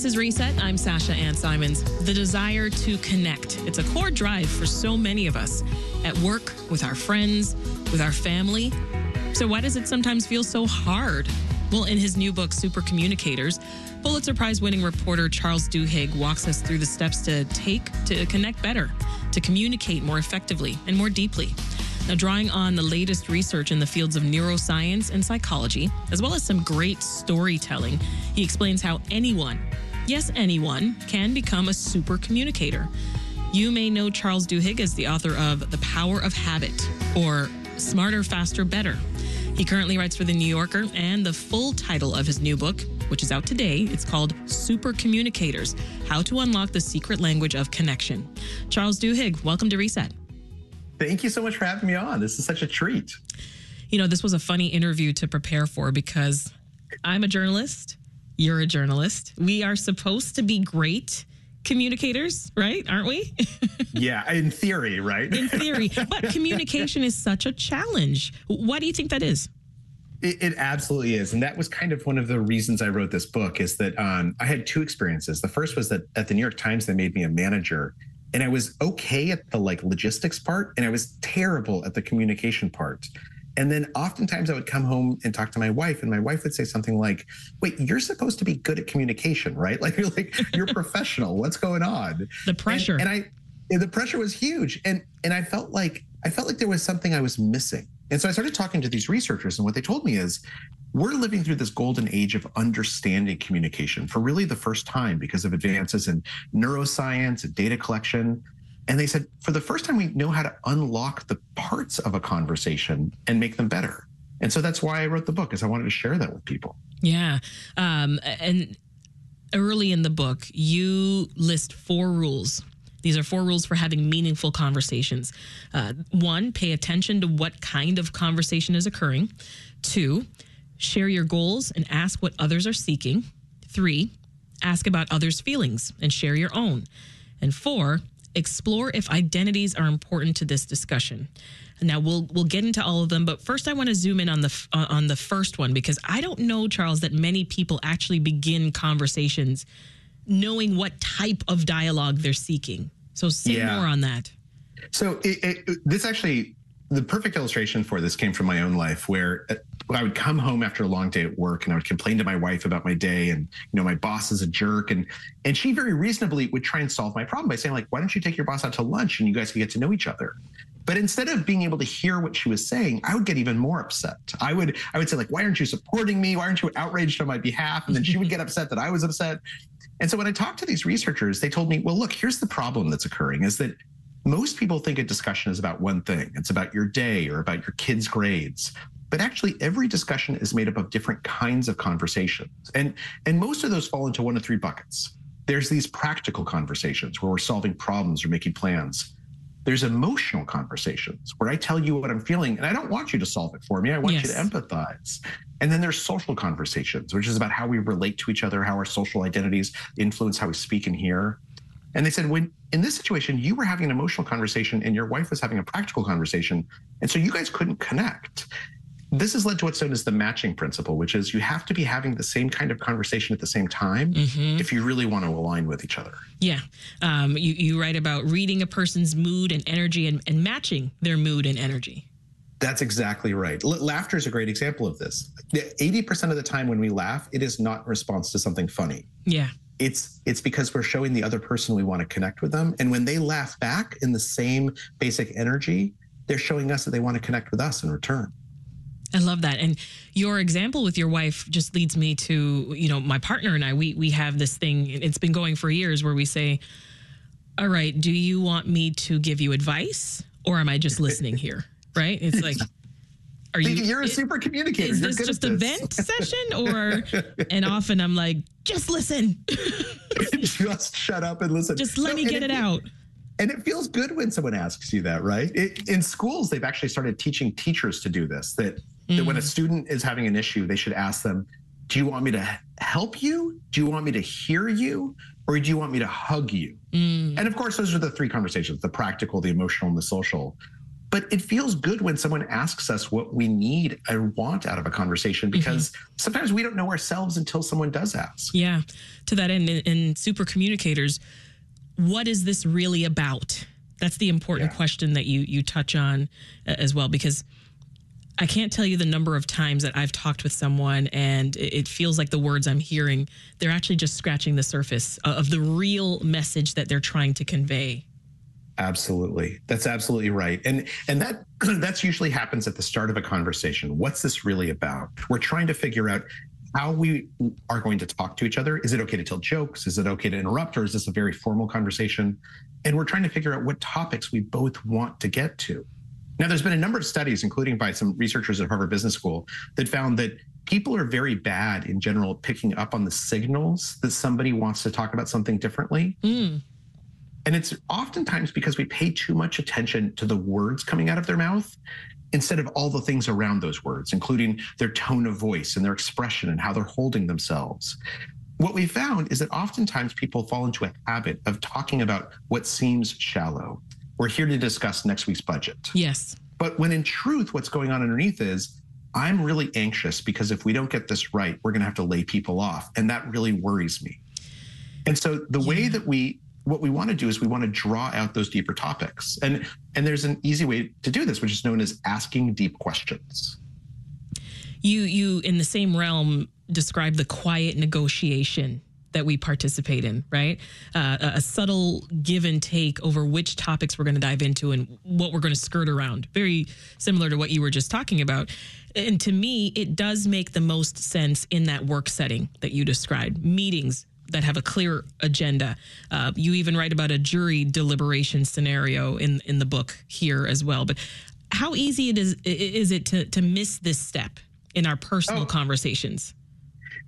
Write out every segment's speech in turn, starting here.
This is Reset. I'm Sasha Ann Simons. The desire to connect. It's a core drive for so many of us at work, with our friends, with our family. So, why does it sometimes feel so hard? Well, in his new book, Super Communicators, Pulitzer Prize winning reporter Charles Duhigg walks us through the steps to take to connect better, to communicate more effectively and more deeply. Now, drawing on the latest research in the fields of neuroscience and psychology, as well as some great storytelling, he explains how anyone, yes, anyone, can become a super communicator. You may know Charles Duhigg as the author of The Power of Habit or Smarter, Faster, Better. He currently writes for The New Yorker, and the full title of his new book, which is out today, it's called Super Communicators How to Unlock the Secret Language of Connection. Charles Duhigg, welcome to Reset. Thank you so much for having me on. This is such a treat. You know, this was a funny interview to prepare for because I'm a journalist, you're a journalist. We are supposed to be great communicators, right? Aren't we? yeah, in theory, right? in theory. But communication is such a challenge. Why do you think that is? It, it, absolutely is. And that was kind of one of the reasons I wrote this book is that um, I had two experiences. The first was that at the New York Times, they made me a manager and I was okay at the like logistics part and I was terrible at the communication part. And then oftentimes I would come home and talk to my wife, and my wife would say something like, Wait, you're supposed to be good at communication, right? Like you're like, you're professional. What's going on? The pressure. And, and I and the pressure was huge. And and I felt like I felt like there was something I was missing. And so I started talking to these researchers, and what they told me is we're living through this golden age of understanding communication for really the first time because of advances in neuroscience and data collection. And they said, for the first time, we know how to unlock the parts of a conversation and make them better. And so that's why I wrote the book, is I wanted to share that with people. Yeah. Um, and early in the book, you list four rules these are four rules for having meaningful conversations. Uh, one, pay attention to what kind of conversation is occurring. Two, share your goals and ask what others are seeking. Three, ask about others' feelings and share your own. And four, explore if identities are important to this discussion. Now we'll we'll get into all of them, but first I want to zoom in on the uh, on the first one because I don't know Charles that many people actually begin conversations knowing what type of dialogue they're seeking. So say yeah. more on that. So it, it, this actually the perfect illustration for this came from my own life where uh, I would come home after a long day at work and I would complain to my wife about my day and you know my boss is a jerk and and she very reasonably would try and solve my problem by saying like why don't you take your boss out to lunch and you guys can get to know each other but instead of being able to hear what she was saying I would get even more upset I would I would say like why aren't you supporting me why aren't you outraged on my behalf and then she would get upset that I was upset and so when I talked to these researchers they told me well look here's the problem that's occurring is that most people think a discussion is about one thing. It's about your day or about your kids' grades. But actually, every discussion is made up of different kinds of conversations. And, and most of those fall into one of three buckets. There's these practical conversations where we're solving problems or making plans. There's emotional conversations where I tell you what I'm feeling and I don't want you to solve it for me. I want yes. you to empathize. And then there's social conversations, which is about how we relate to each other, how our social identities influence how we speak and hear. And they said, when in this situation, you were having an emotional conversation and your wife was having a practical conversation. And so you guys couldn't connect. This has led to what's known as the matching principle, which is you have to be having the same kind of conversation at the same time mm-hmm. if you really want to align with each other. Yeah. Um, you, you write about reading a person's mood and energy and, and matching their mood and energy. That's exactly right. L- laughter is a great example of this. 80% of the time when we laugh, it is not in response to something funny. Yeah it's it's because we're showing the other person we want to connect with them and when they laugh back in the same basic energy they're showing us that they want to connect with us in return I love that. And your example with your wife just leads me to, you know, my partner and I, we we have this thing, it's been going for years where we say, All right, do you want me to give you advice or am I just listening here? Right? It's like are you you're a super communicator. Is this just a vent session or and often I'm like, just listen. just shut up and listen. Just let me get it, it out. And it feels good when someone asks you that, right? It, in schools, they've actually started teaching teachers to do this. That, mm. that when a mm. student is having an issue, they should ask them, "Do you want me to help you? Do you want me to hear you? Or do you want me to hug you?" Mm. And of course, those are the three conversations: the practical, the emotional, and the social. but it feels good when someone asks us what we need and want out of a conversation because mm-hmm. sometimes we don't know ourselves until someone does ask. Yeah. To that end, in, in super communicators, what is this really about? That's the important yeah. question that you you touch on uh, as well because I can't tell you the number of times that I've talked with someone and it feels like the words I'm hearing they're actually just scratching the surface of the real message that they're trying to convey. Absolutely. That's absolutely right. And and that that's usually happens at the start of a conversation. What's this really about? We're trying to figure out how we are going to talk to each other. Is it okay to tell jokes? Is it okay to interrupt or is this a very formal conversation? And we're trying to figure out what topics we both want to get to. Now, there's been a number of studies, including by some researchers at Harvard Business School, that found that people are very bad in general picking up on the signals that somebody wants to talk about something differently. Mm. And it's oftentimes because we pay too much attention to the words coming out of their mouth instead of all the things around those words, including their tone of voice and their expression and how they're holding themselves. What we found is that oftentimes people fall into a habit of talking about what seems shallow. We're here to discuss next week's budget. Yes. But when in truth, what's going on underneath is I'm really anxious because if we don't get this right, we're going to have to lay people off. And that really worries me. And so the yeah. way that we what we want to do is we want to draw out those deeper topics. And and there's an easy way to do this, which is known as asking deep questions. You you in the same realm describe the quiet negotiation that we participate in, right? Uh, a subtle give and take over which topics we're going to dive into and what we're going to skirt around. Very similar to what you were just talking about. And to me, it does make the most sense in that work setting that you described meetings, that have a clear agenda. Uh, you even write about a jury deliberation scenario in in the book here as well. But how easy it is is it to to miss this step in our personal oh. conversations?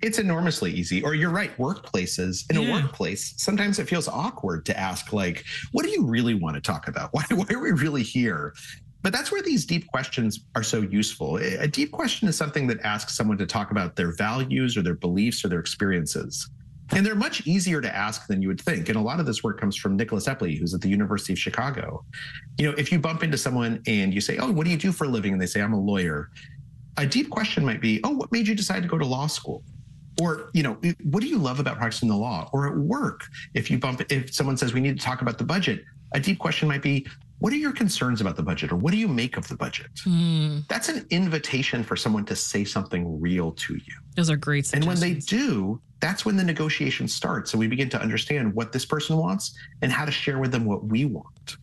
It's enormously easy. Or you're right, workplaces. In yeah. a workplace, sometimes it feels awkward to ask, like, what do you really want to talk about? Why, why are we really here? But that's where these deep questions are so useful. A deep question is something that asks someone to talk about their values or their beliefs or their experiences. And they're much easier to ask than you would think. And a lot of this work comes from Nicholas Epley, who's at the University of Chicago. You know, if you bump into someone and you say, Oh, what do you do for a living? And they say, I'm a lawyer. A deep question might be, Oh, what made you decide to go to law school? Or, you know, what do you love about practicing the law? Or at work, if you bump, if someone says we need to talk about the budget, a deep question might be, what are your concerns about the budget or what do you make of the budget? Mm. That's an invitation for someone to say something real to you. Those are great And when they do, that's when the negotiation starts and we begin to understand what this person wants and how to share with them what we want.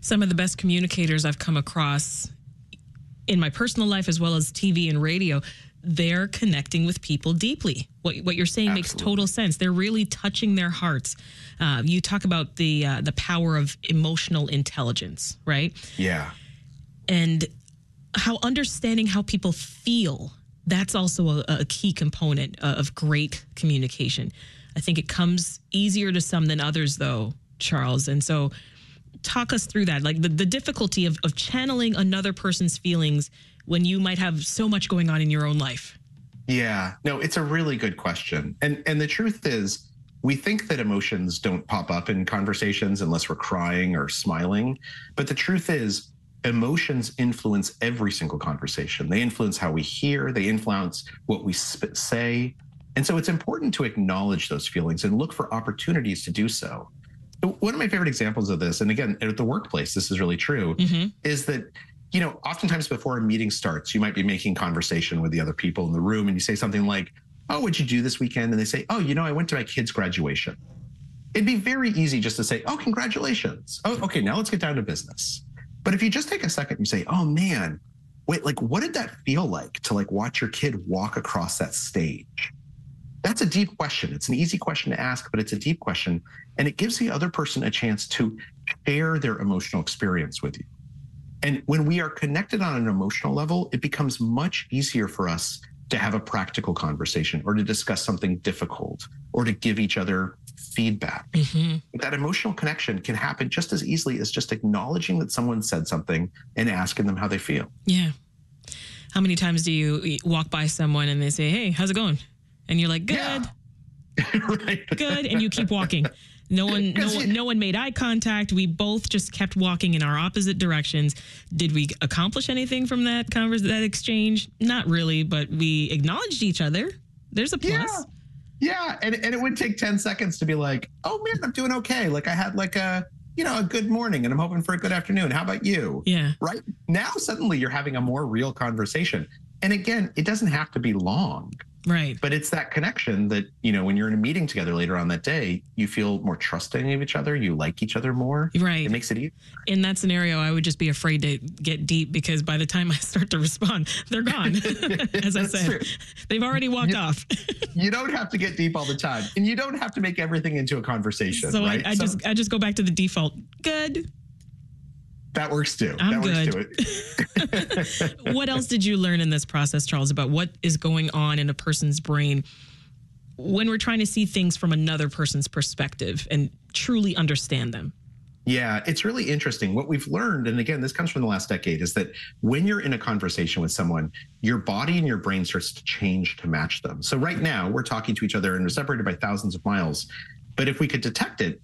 Some of the best communicators I've come across in my personal life as well as TV and radio, they're connecting with people deeply. What, what you're saying Absolutely. makes total sense. They're really touching their hearts. Uh, you talk about the uh, the power of emotional intelligence, right? Yeah. And how understanding how people feel that's also a, a key component of great communication. I think it comes easier to some than others, though, Charles. And so, talk us through that, like the, the difficulty of, of channeling another person's feelings when you might have so much going on in your own life. Yeah, no, it's a really good question. And and the truth is, we think that emotions don't pop up in conversations unless we're crying or smiling. But the truth is, emotions influence every single conversation. They influence how we hear, they influence what we sp- say. And so it's important to acknowledge those feelings and look for opportunities to do so. One of my favorite examples of this, and again, at the workplace, this is really true, mm-hmm. is that, you know, oftentimes before a meeting starts, you might be making conversation with the other people in the room and you say something like, Oh, what'd you do this weekend? And they say, Oh, you know, I went to my kid's graduation. It'd be very easy just to say, Oh, congratulations. Oh, okay, now let's get down to business but if you just take a second and say, oh man, wait, like what did that feel like to like watch your kid walk across that stage? That's a deep question. It's an easy question to ask, but it's a deep question. And it gives the other person a chance to share their emotional experience with you. And when we are connected on an emotional level, it becomes much easier for us to have a practical conversation or to discuss something difficult or to give each other feedback. Mm-hmm. That emotional connection can happen just as easily as just acknowledging that someone said something and asking them how they feel. Yeah. How many times do you walk by someone and they say, Hey, how's it going? And you're like, Good. Yeah. right. Good. And you keep walking. No one, no, you- no one made eye contact. We both just kept walking in our opposite directions. Did we accomplish anything from that convers that exchange? Not really, but we acknowledged each other. There's a plus. Yeah. Yeah. And, and it would take 10 seconds to be like, oh man, I'm doing okay. Like I had like a, you know, a good morning and I'm hoping for a good afternoon. How about you? Yeah. Right now, suddenly you're having a more real conversation. And again, it doesn't have to be long, Right. but it's that connection that, you know, when you're in a meeting together later on that day, you feel more trusting of each other. You like each other more. Right. It makes it easy. in that scenario, I would just be afraid to get deep because by the time I start to respond, they're gone. As I said, true. they've already walked You- off. You don't have to get deep all the time and you don't have to make everything into a conversation. so right? I, I just I just go back to the default. Good. That works too. I'm that good. too. what else did you learn in this process, Charles, about what is going on in a person's brain when we're trying to see things from another person's perspective and truly understand them? Yeah, it's really interesting. What we've learned, and again, this comes from the last decade, is that when you're in a conversation with someone, your body and your brain starts to change to match them. So right now, we're talking to each other and we're separated by thousands of miles. But if we could detect it,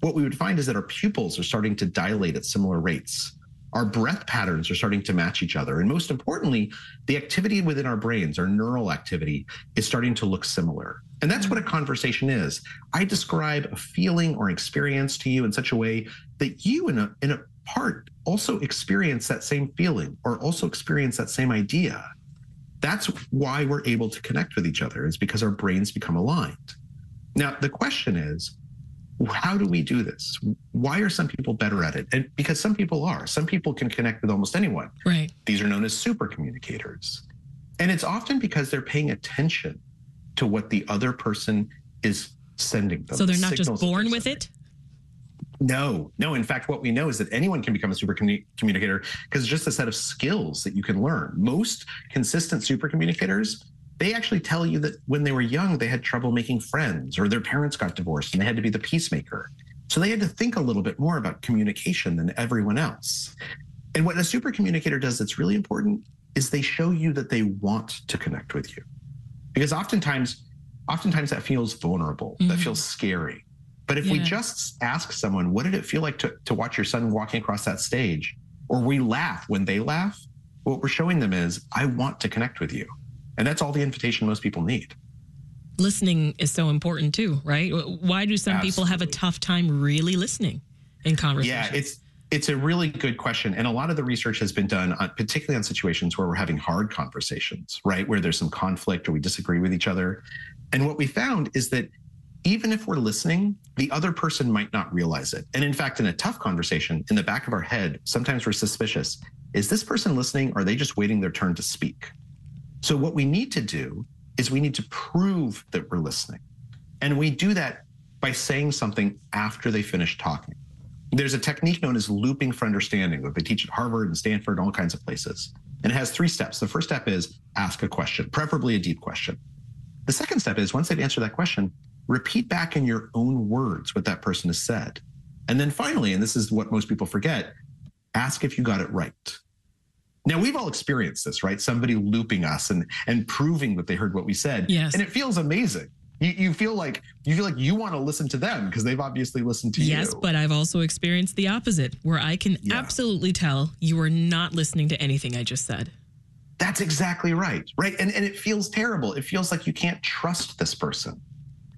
what we would find is that our pupils are starting to dilate at similar rates. Our breath patterns are starting to match each other. And most importantly, the activity within our brains, our neural activity, is starting to look similar. And that's what a conversation is. I describe a feeling or experience to you in such a way that you, in a, in a part, also experience that same feeling or also experience that same idea. That's why we're able to connect with each other, is because our brains become aligned. Now, the question is, how do we do this? Why are some people better at it? And because some people are, some people can connect with almost anyone. Right. These are known as super communicators. And it's often because they're paying attention to what the other person is sending them. So they're not just born with it. No, no. In fact, what we know is that anyone can become a super communi- communicator because it's just a set of skills that you can learn. Most consistent super communicators, they actually tell you that when they were young, they had trouble making friends or their parents got divorced and they had to be the peacemaker. So they had to think a little bit more about communication than everyone else. And what a super communicator does that's really important is they show you that they want to connect with you. Because oftentimes, oftentimes that feels vulnerable, that Mhm. feels scary. But if we just ask someone, what did it feel like to, to watch your son walking across that stage? Or we laugh when they laugh, what we're showing them is, I want to connect with you. And that's all the invitation most people need. Listening is so important too, right? Why do some people have a tough time really listening in conversation? Yeah, it's it's a really good question, and a lot of the research has been done, on, particularly on situations where we're having hard conversations, right, where there's some conflict or we disagree with each other. And what we found is that even if we're listening, the other person might not realize it. And in fact, in a tough conversation, in the back of our head, sometimes we're suspicious: is this person listening? Or are they just waiting their turn to speak? So what we need to do is we need to prove that we're listening, and we do that by saying something after they finish talking there's a technique known as looping for understanding that they teach at Harvard and Stanford and all kinds of places. And it has three steps. The first step is ask a question, preferably a deep question. The second step is once they've answered that question, repeat back in your own words what that person has said. And then finally, and this is what most people forget, ask if you got it right. Now we've all experienced this, right? Somebody looping us and and proving that they heard what we said. Yes. And it feels amazing. You, you feel like you feel like you want to listen to them because they've obviously listened to you. Yes, but I've also experienced the opposite, where I can Yeah. absolutely tell you are not listening to anything I just said. That's exactly right. Right. And, and it feels terrible. It feels like you can't trust this person.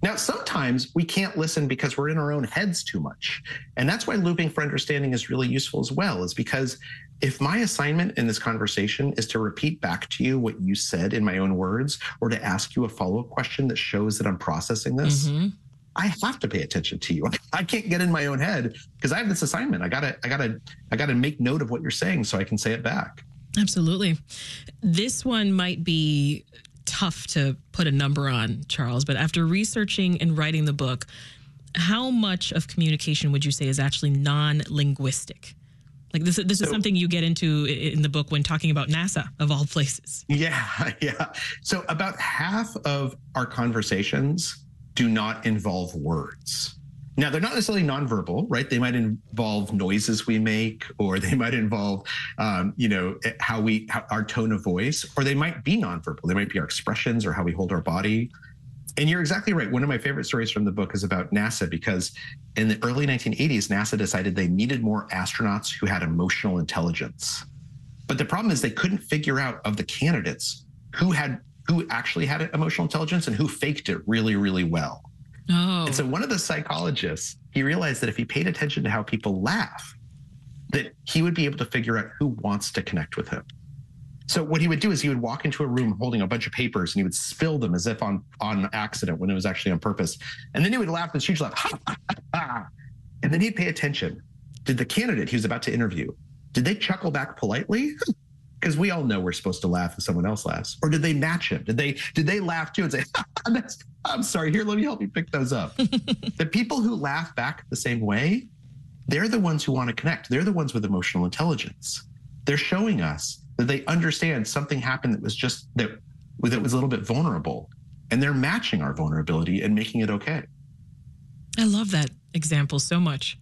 Now, sometimes we can't listen because we're in our own heads too much. And that's why looping for understanding is really useful as well, is because if my assignment in this conversation is to repeat back to you what you said in my own words, or to ask you a follow up question that shows that I'm processing this, Mhm. I have to pay attention to you. I can't get in my own head because I have this assignment. I gotta, I gotta, I gotta make note of what you're saying so I can say it back. Absolutely. This one might be tough to put a number on, Charles, but after researching and writing the book, how much of communication would you say is actually non linguistic? Like this, this is So- something you get into in the book when talking about NASA, of all places. Yeah, yeah. So about half of our conversations do not involve words. Now, they're not necessarily nonverbal, right? They might involve noises we make, or they might involve, um, you know, how we, how, our tone of voice, or they might be nonverbal. They might be our expressions or how we hold our body. And you're exactly right. One of my favorite stories from the book is about NASA because in the early 1980s, NASA decided they needed more astronauts who had emotional intelligence. But the problem is they couldn't figure out of the candidates who had who actually had emotional intelligence and who faked it really, really well. Oh. And so one of the psychologists, he realized that if he paid attention to how people laugh, that he would be able to figure out who wants to connect with him. So what he would do is he would walk into a room holding a bunch of papers and he would spill them as if on on accident when it was actually on purpose. And then he would laugh this huge laugh. and then he'd pay attention. Did the candidate he was about to interview, did they chuckle back politely? Because we all know we're supposed to laugh if someone else laughs. Or did they match him? Did they did they laugh too and say, I'm sorry, here, let me help you pick those up. the people who laugh back the same way, they're the ones who want to connect. They're the ones with emotional intelligence. They're showing us that they understand something happened that was just that that was a little bit vulnerable and they're matching our vulnerability and making it okay i love that example so much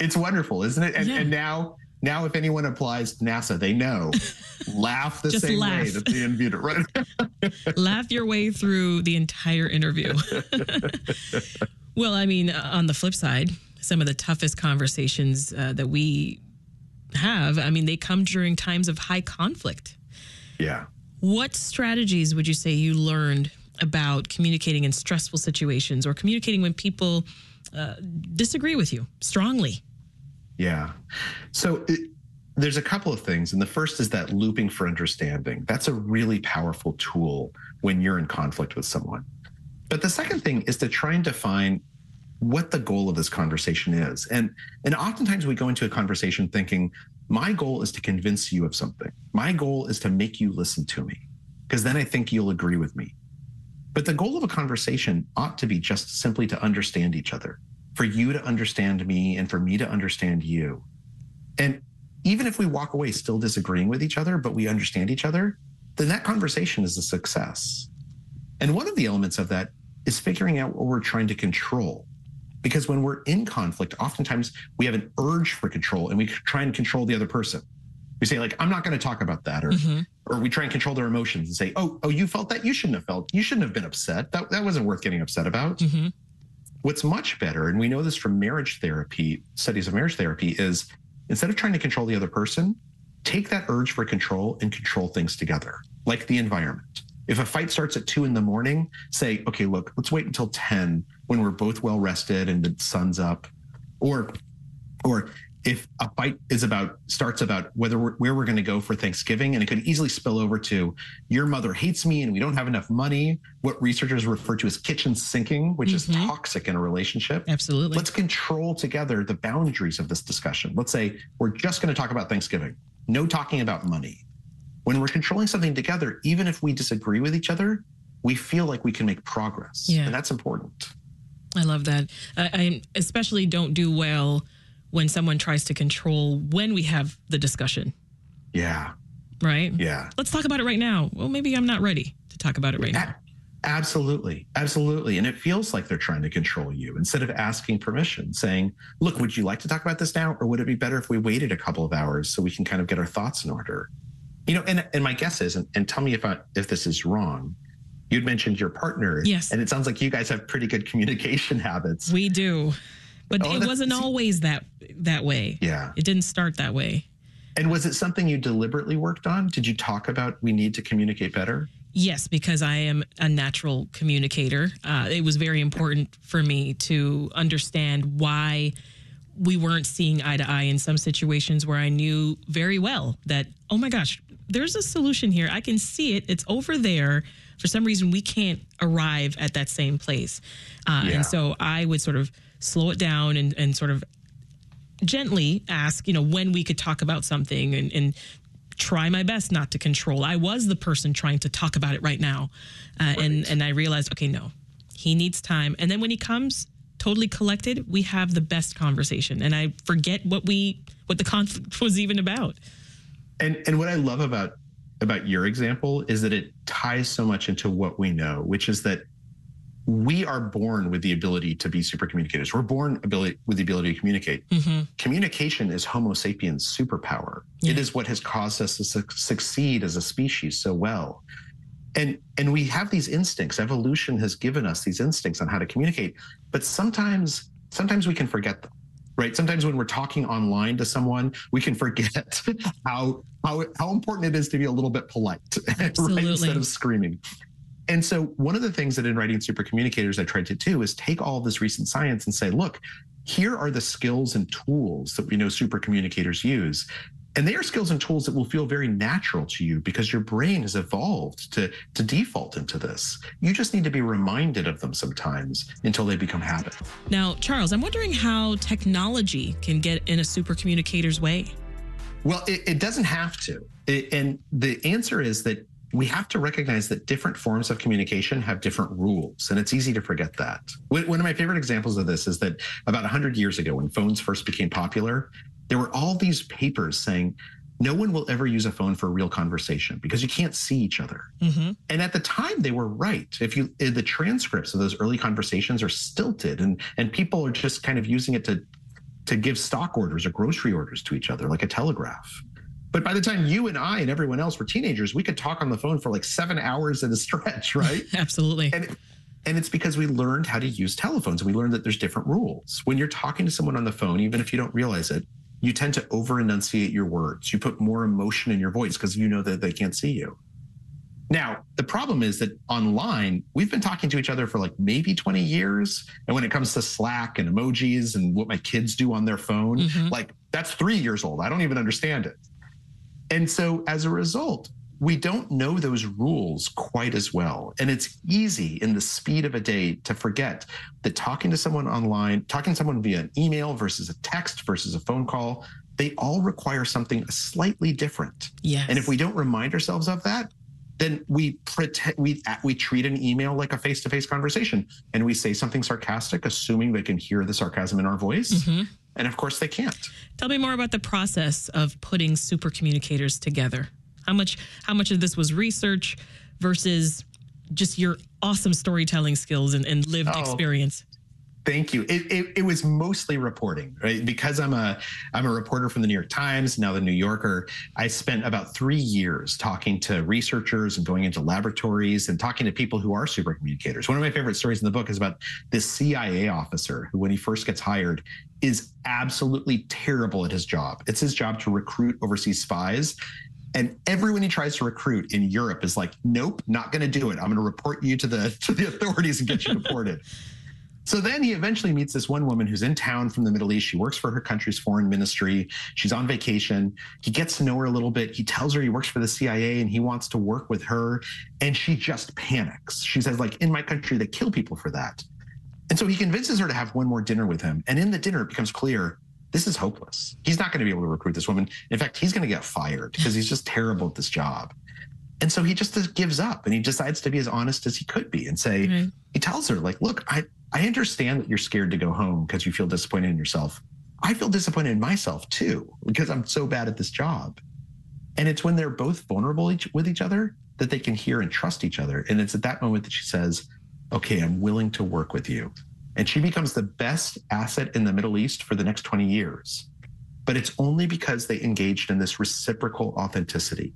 it's wonderful isn't it and, Yeah. and now now if anyone applies to nasa they know laugh the same laugh. way that they interviewed it right laugh your way through the entire interview. well, I mean, uh, on the flip side, some of the toughest conversations uh, that we have, I mean, they come during times of high conflict. yeah What strategies would you say you learned about communicating in stressful situations or communicating when people uh, disagree with you strongly? Yeah. So it, there's a couple of things. And the first is that looping for understanding. That's a really powerful tool when you're in conflict with someone. But the second thing is to try and define what the goal of this conversation is. And and oftentimes we go into a conversation thinking my goal is to convince you of something. My goal is to make you listen to me because then I think you'll agree with me. But the goal of a conversation ought to be just simply to understand each other for you to understand me and for me to understand you. And even if we walk away still disagreeing with each other, but we understand each other, then that conversation is a success. And one of the elements of that is figuring out what we're trying to control. Because when we're in conflict, oftentimes we have an urge for control and we try and control the other person. We say, like, I'm not going to talk about that. Or, Mhm. or we try and control their emotions and say, oh, oh, you felt that? You shouldn't have felt. You shouldn't have been upset. That, that wasn't worth getting upset about. Mhm. What's much better, and we know this from marriage therapy, studies of marriage therapy, is instead of trying to control the other person, take that urge for control and control things together, like the environment. If a fight starts at two in the morning, say, okay, look, let's wait until 10 when we're both well rested and the sun's up. Or, or if a fight is about starts about whether we're, where we're going to go for Thanksgiving, and it could easily spill over to your mother hates me and we don't have enough money, what researchers refer to as kitchen sinking, which is Mhm. toxic in a relationship. Absolutely. Let's control together the boundaries of this discussion. Let's say we're just going to talk about Thanksgiving, no talking about money. When we're controlling something together, even if we disagree with each other, we feel like we can make progress. Yeah. And that's important. I love that. I, I especially don't do well when someone tries to control when we have the discussion, Yeah. right? Yeah. Let's talk about it right now. Well, maybe I'm not ready to talk about it right now. Absolutely. Absolutely. And it feels like they're trying to control you instead of asking permission, saying, look, would you like to talk about this now? Or would it be better if we waited a couple of hours so we can kind of get our thoughts in order? You know, and, and my guess is, and, and tell me if I, if this is wrong, you'd mentioned your partner. Yes. And it sounds like you guys have pretty good communication habits. We do. But Oh, it wasn't always that that way. Yeah. It didn't start that way. And was it something you deliberately worked on? Did you talk about we need to communicate better? Yes, because I am a natural communicator. Uh, it was very important for me to understand why we weren't seeing eye to eye in some situations where I knew very well that, oh my gosh, there's a solution here. I can see it. It's over there. For some reason, we can't arrive at that same place. Uh, Yeah. And so I would sort of slow it down and, and sort of gently ask, you know, when we could talk about something and, and try my best not to control. I was the person trying to talk about it right now. Uh, and, and I realized, okay, no, he needs time. And then when he comes totally collected, we have the best conversation. And I forget what we, what the conflict was even about. And and what I love about about your example is that it ties so much into what we know, which is that we are born with the ability to be super communicators. We're born ability with the ability to communicate. hmm Communication is Homo sapiens' superpower. It Yeah. is what has caused us to su- succeed as a species so well. And and we have these instincts. Evolution has given us these instincts on how to communicate, but sometimes sometimes we can forget them. Right. Sometimes when we're talking online to someone, we can forget how how how important it is to be a little bit polite, right? Instead of screaming. And so one of the things that in writing super communicators I tried to do is take all this recent science and say, look, here are the skills and tools that we know super communicators use. And they are skills and tools that will feel very natural to you because your brain has evolved to, to default into this. You just need to be reminded of them sometimes until they become habit. Now, Charles, I'm wondering how technology can get in a super communicator's way. Well, it, it doesn't have to. It, and the answer is that we have to recognize that different forms of communication have different rules, and it's easy to forget that. One of my favorite examples of this is that about 100 years ago, when phones first became popular, there were all these papers saying no one will ever use a phone for a real conversation because you can't see each other. Mm-hmm. And at the time, they were right. If you the transcripts of those early conversations are stilted, and and people are just kind of using it to to give stock orders or grocery orders to each other, like a telegraph. But by the time you and I and everyone else were teenagers, we could talk on the phone for like seven hours at a stretch, right? Absolutely. And and it's because we learned how to use telephones. We learned that there's different rules. When you're talking to someone on the phone, even if you don't realize it, you tend to over enunciate your words. You put more emotion in your voice because you know that they can't see you. Now, the problem is that online, we've been talking to each other for like maybe 20 years. And when it comes to Slack and emojis and what my kids do on their phone, mm-hmm. like that's three years old. I don't even understand it. And so as a result, we don't know those rules quite as well. And it's easy in the speed of a day to forget that talking to someone online, talking to someone via an email versus a text versus a phone call, they all require something slightly different. Yes. And if we don't remind ourselves of that, then we pretend we we treat an email like a face-to-face conversation and we say something sarcastic assuming they can hear the sarcasm in our voice. Mm-hmm. And of course they can't. Tell me more about the process of putting super communicators together. How much how much of this was research versus just your awesome storytelling skills and, and lived oh, experience? Thank you. It, it, it, was mostly reporting, right? Because I'm a I'm a reporter from the New York Times, now the New Yorker. I spent about three years talking to researchers and going into laboratories and talking to people who are super communicators. One of my favorite stories in the book is about this CIA officer who, when he first gets hired, is absolutely terrible at his job. It's his job to recruit overseas spies. And everyone he tries to recruit in Europe is like, nope, not going to do it. I'm going to report you to the to the authorities and get you deported. So then he eventually meets this one woman who's in town from the Middle East. She works for her country's foreign ministry. She's on vacation. He gets to know her a little bit. He tells her he works for the CIA and he wants to work with her. And she just panics. She says, like, in my country, they kill people for that. And so he convinces her to have one more dinner with him. And in the dinner, it becomes clear this is hopeless. He's not going to be able to recruit this woman. In fact, he's going to get fired because he's just terrible at this job. And so he just gives up and he decides to be as honest as he could be and say, mm-hmm. he tells her, like, look, I, I understand that you're scared to go home because you feel disappointed in yourself. I feel disappointed in myself too because I'm so bad at this job. And it's when they're both vulnerable each, with each other that they can hear and trust each other. And it's at that moment that she says, okay, I'm willing to work with you. And she becomes the best asset in the Middle East for the next 20 years. But it's only because they engaged in this reciprocal authenticity,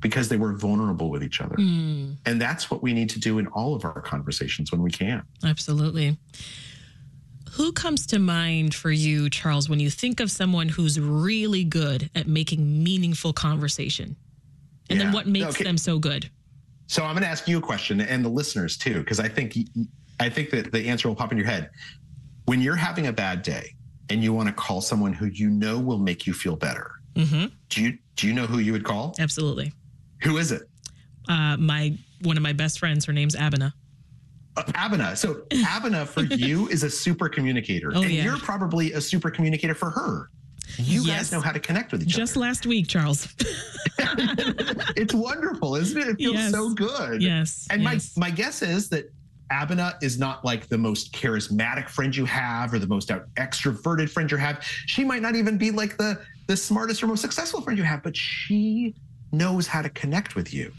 because they were vulnerable with each other. Mm. And that's what we need to do in all of our conversations when we can. Absolutely. Who comes to mind for you, Charles, when you think of someone who's really good at making meaningful conversation? And yeah. then what makes okay. them so good? So I'm going to ask you a question and the listeners too, because I think I think that the answer will pop in your head. When you're having a bad day and you want to call someone who you know will make you feel better, mm-hmm. do you do you know who you would call? Absolutely. Who is it? Uh, my one of my best friends. Her name's Abena. Uh, Abena. So Abena for you is a super communicator, oh, and yeah. you're probably a super communicator for her. You yes. guys know how to connect with each Just other. Just last week, Charles. it's wonderful, isn't it? It feels yes. so good. Yes. And yes. my my guess is that Abena is not like the most charismatic friend you have or the most out extroverted friend you have. She might not even be like the the smartest or most successful friend you have, but she knows how to connect with you.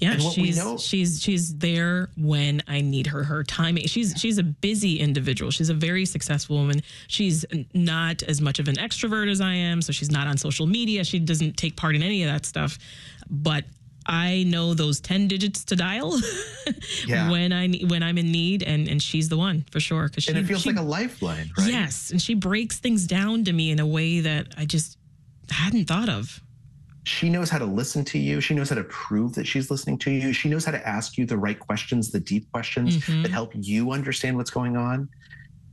Yeah, she's know, she's she's there when I need her. Her timing. She's she's a busy individual. She's a very successful woman. She's not as much of an extrovert as I am, so she's not on social media. She doesn't take part in any of that stuff. But I know those 10 digits to dial Yeah. when I when I'm in need and and she's the one for sure cuz she and it feels she- like a lifeline, right? Yes, and she breaks things down to me in a way that I just hadn't thought of. She knows how to listen to you. She knows how to prove that she's listening to you. She knows how to ask you the right questions, the deep questions Mhm. that help you understand what's going on.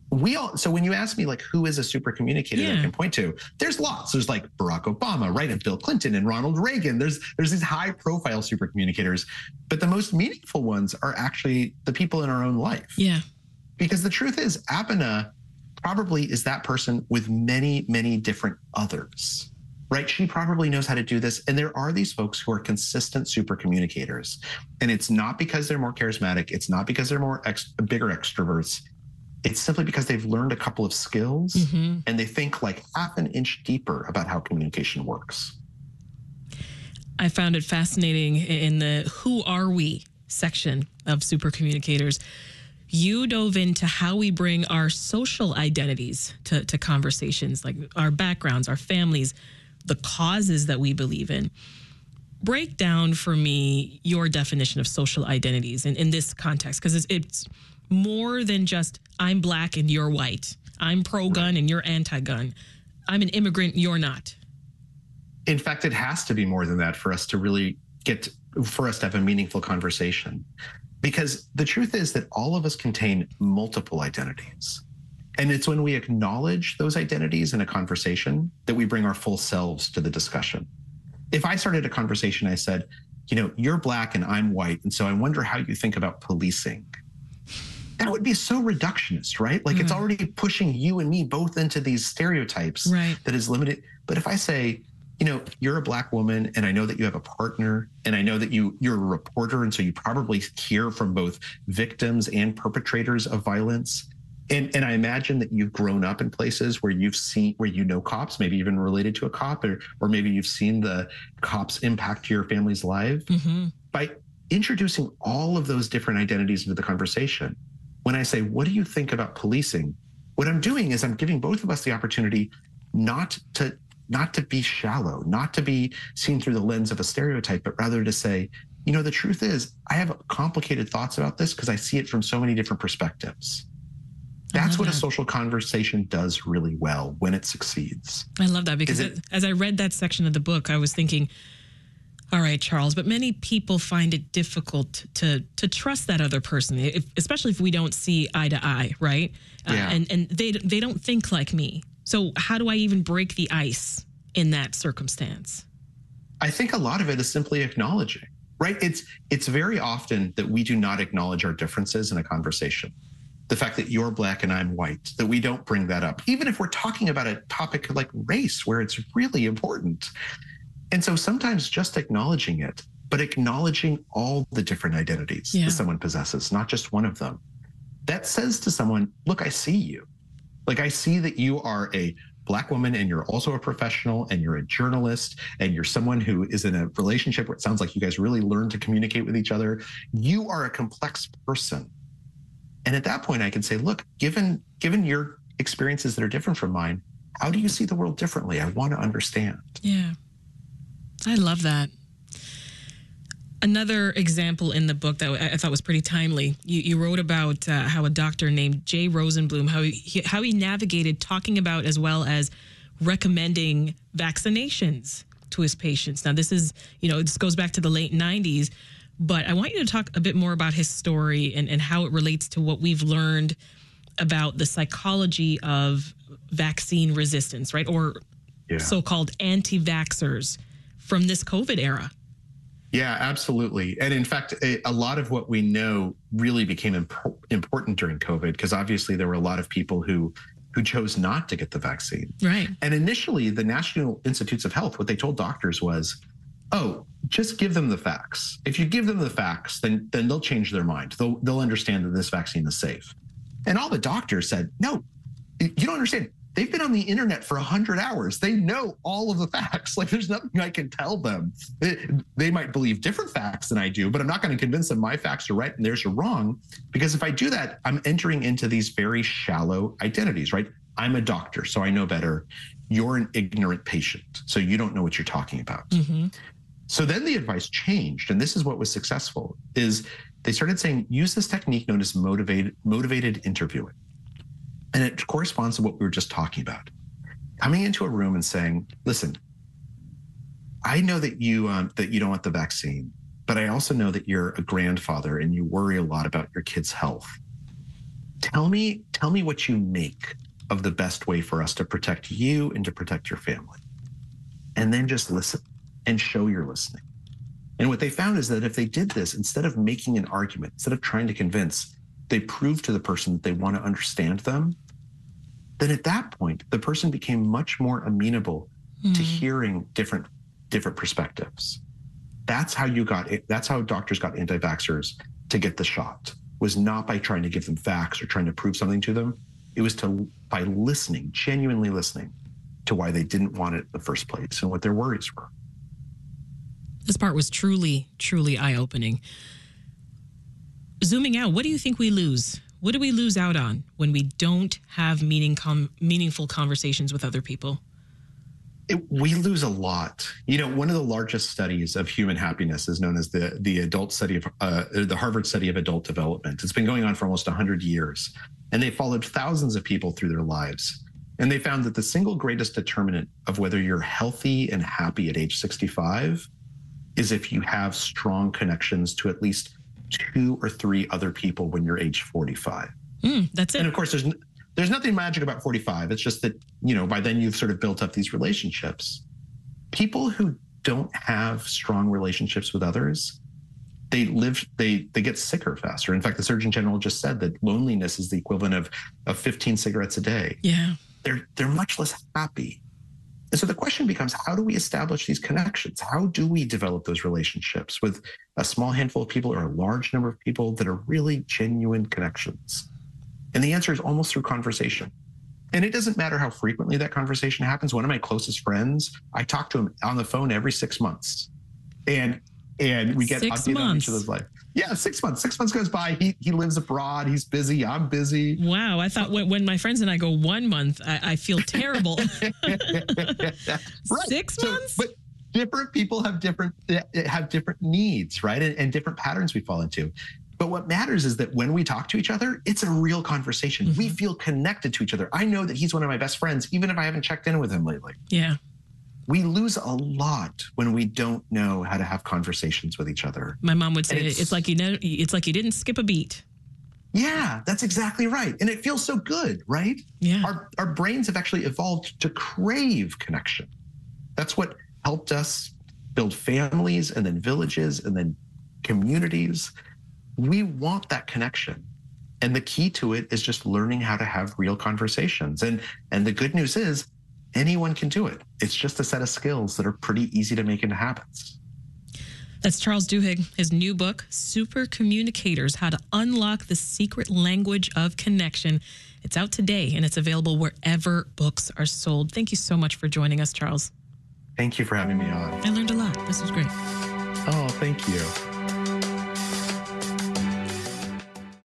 We all so when you ask me like who is a super communicator that I can point to, there's lots. There's like Barack Obama, right? And Bill Clinton and Ronald Reagan. There's there's these high profile super communicators, but the most meaningful ones are actually the people in our own life. Yeah. Because the truth is, Abena probably is that person with many, many different others, right? She probably knows how to do this. And there are these folks who are consistent super communicators. And it's not because they're more charismatic, it's not because they're more ex- bigger extroverts. It's simply because they've learned a couple of skills Mhm. and they think like half an inch deeper about how communication works. I found it fascinating in the Who Are We section of Super Communicators. You dove into how we bring our social identities to, to conversations, like our backgrounds, our families, the causes that we believe in. Break down for me your definition of social identities in, in this context, because it's, it's more than just I'm black and you're white. I'm pro gun and you're anti gun. I'm an immigrant, you're not. in fact, it has to be more than that for us to really get for us to have a meaningful conversation. Because the truth is that all of us contain multiple identities. And it's when we acknowledge those identities in a conversation that we bring our full selves to the discussion. If I started a conversation, I said, you know, you're black and I'm white. And so I wonder how you think about policing. That would be so reductionist, right? Like it's Mm. already pushing you and me both into these stereotypes Right. that is limited. But if I say, you know, you're a black woman and I know that you have a partner and I know that you you're a reporter and so you probably hear from both victims and perpetrators of violence. And and I imagine that you've grown up in places where you've seen where you know cops, maybe even related to a cop or or maybe you've seen the cops impact your family's life hmm by introducing all of those different identities into the conversation. When I say, What do you think about policing? What I'm doing is I'm giving both of us the opportunity not to not to be shallow, not to be seen through the lens of a stereotype, but rather to say, you know, the truth is I have complicated thoughts about this because I see it from so many different perspectives. That's what a social conversation does really well when it succeeds. I love that because it- as I read that section of the book, I was thinking, all right, Charles, but many people find it difficult to to trust that other person, if, especially if we don't see eye to eye, right? Uh, Yeah. and and they they don't think like me. So how do I even break the ice in that circumstance? I think a lot of it is simply acknowledging, right? It's it's very often that we do not acknowledge our differences in a conversation. The fact that you're black and I'm white, that we don't bring that up, even if we're talking about a topic like race, where it's really important. And so sometimes just acknowledging it, but acknowledging all the different identities Yeah. that someone possesses, not just one of them. That says to someone, look, I see you. Like I see that you are a black woman and you're also a professional and you're a journalist and you're someone who is in a relationship where it sounds like you guys really learn to communicate with each other. You are a complex person. And at that point I can say, look, given given your experiences that are different from mine, how do you see the world differently? I want to understand. Yeah. I love that. Another example in the book that I I thought was pretty timely. You, you wrote about uh, how a doctor named Jay Rosenblum how he, how he navigated talking about as well as recommending vaccinations to his patients. Now this is you know this goes back to the late '90s, but I want you to talk a bit more about his story and, and how it relates to what we've learned about the psychology of vaccine resistance, right? Or Yeah. so-called anti-vaxxers from this COVID era. Yeah, absolutely. And in fact, a, a lot of what we know really became impo- important during COVID because obviously there were a lot of people who who chose not to get the vaccine. Right. And initially, the National Institutes of Health, what they told doctors was, "Oh, just give them the facts. If you give them the facts, then then they'll change their mind. They'll they'll understand that this vaccine is safe." And all the doctors said, "No, you don't understand. They've been on the internet for 100 hours. They know all of the facts. Like there's nothing I can tell them. They, they might believe different facts than I do, but I'm not going to convince them my facts are right and theirs are wrong because if I do that, I'm entering into these very shallow identities, right? I'm a doctor, so I know better. You're an ignorant patient, so you don't know what you're talking about. hmm So then the advice changed, and this is what was successful: is they started saying use this technique known as motivated motivated interviewing, and it corresponds to what we were just talking about. Coming into a room and saying, "Listen, I know that you um, that you don't want the vaccine, but I also know that you're a grandfather and you worry a lot about your kid's health. Tell me, tell me what you make of the best way for us to protect you and to protect your family, and then just listen and show you're listening." And what they found is that if they did this, instead of making an argument, instead of trying to convince, they proved to the person that they want to understand them. Then at that point, the person became much more amenable mm. to hearing different different perspectives. That's how you got it. That's how doctors got anti-vaxxers to get the shot. Was not by trying to give them facts or trying to prove something to them. It was to by listening, genuinely listening to why they didn't want it in the first place and what their worries were. This part was truly, truly eye opening. Zooming out, what do you think we lose? What do we lose out on when we don't have meaning com- meaningful conversations with other people? It, we lose a lot. You know, one of the largest studies of human happiness is known as the the adult study of uh, the Harvard study of adult development. It's been going on for almost 100 years, and they followed thousands of people through their lives. And they found that the single greatest determinant of whether you're healthy and happy at age 65 is if you have strong connections to at least two or three other people when you're age 45. Mm, that's it. And of course, there's there's nothing magic about 45. It's just that you know by then you've sort of built up these relationships. People who don't have strong relationships with others, they live they they get sicker faster. In fact, the Surgeon General just said that loneliness is the equivalent of of 15 cigarettes a day. Yeah, they're they're much less happy. And so the question becomes how do we establish these connections? How do we develop those relationships with a small handful of people or a large number of people that are really genuine connections? And the answer is almost through conversation. And it doesn't matter how frequently that conversation happens. One of my closest friends, I talk to him on the phone every six months. And and we get six updated months. on each other's life. Yeah, six months. Six months goes by. He he lives abroad. He's busy. I'm busy. Wow. I thought when, when my friends and I go one month, I, I feel terrible. right. Six so, months. But different people have different have different needs, right? And, and, different patterns we fall into. But what matters is that when we talk to each other, it's a real conversation. Mm-hmm. We feel connected to each other. I know that he's one of my best friends, even if I haven't checked in with him lately. Yeah we lose a lot when we don't know how to have conversations with each other. My mom would say it's, it's, like you know it's like you didn't skip a beat. Yeah, that's exactly right. And it feels so good, right? Yeah. Our our brains have actually evolved to crave connection. That's what helped us build families and then villages and then communities. We want that connection. And the key to it is just learning how to have real conversations. And and the good news is anyone can do it. It's just a set of skills that are pretty easy to make into habits. That's Charles Duhigg. His new book, Super Communicators How to Unlock the Secret Language of Connection. It's out today and it's available wherever books are sold. Thank you so much for joining us, Charles. Thank you for having me on. I learned a lot. This was great. Oh, thank you.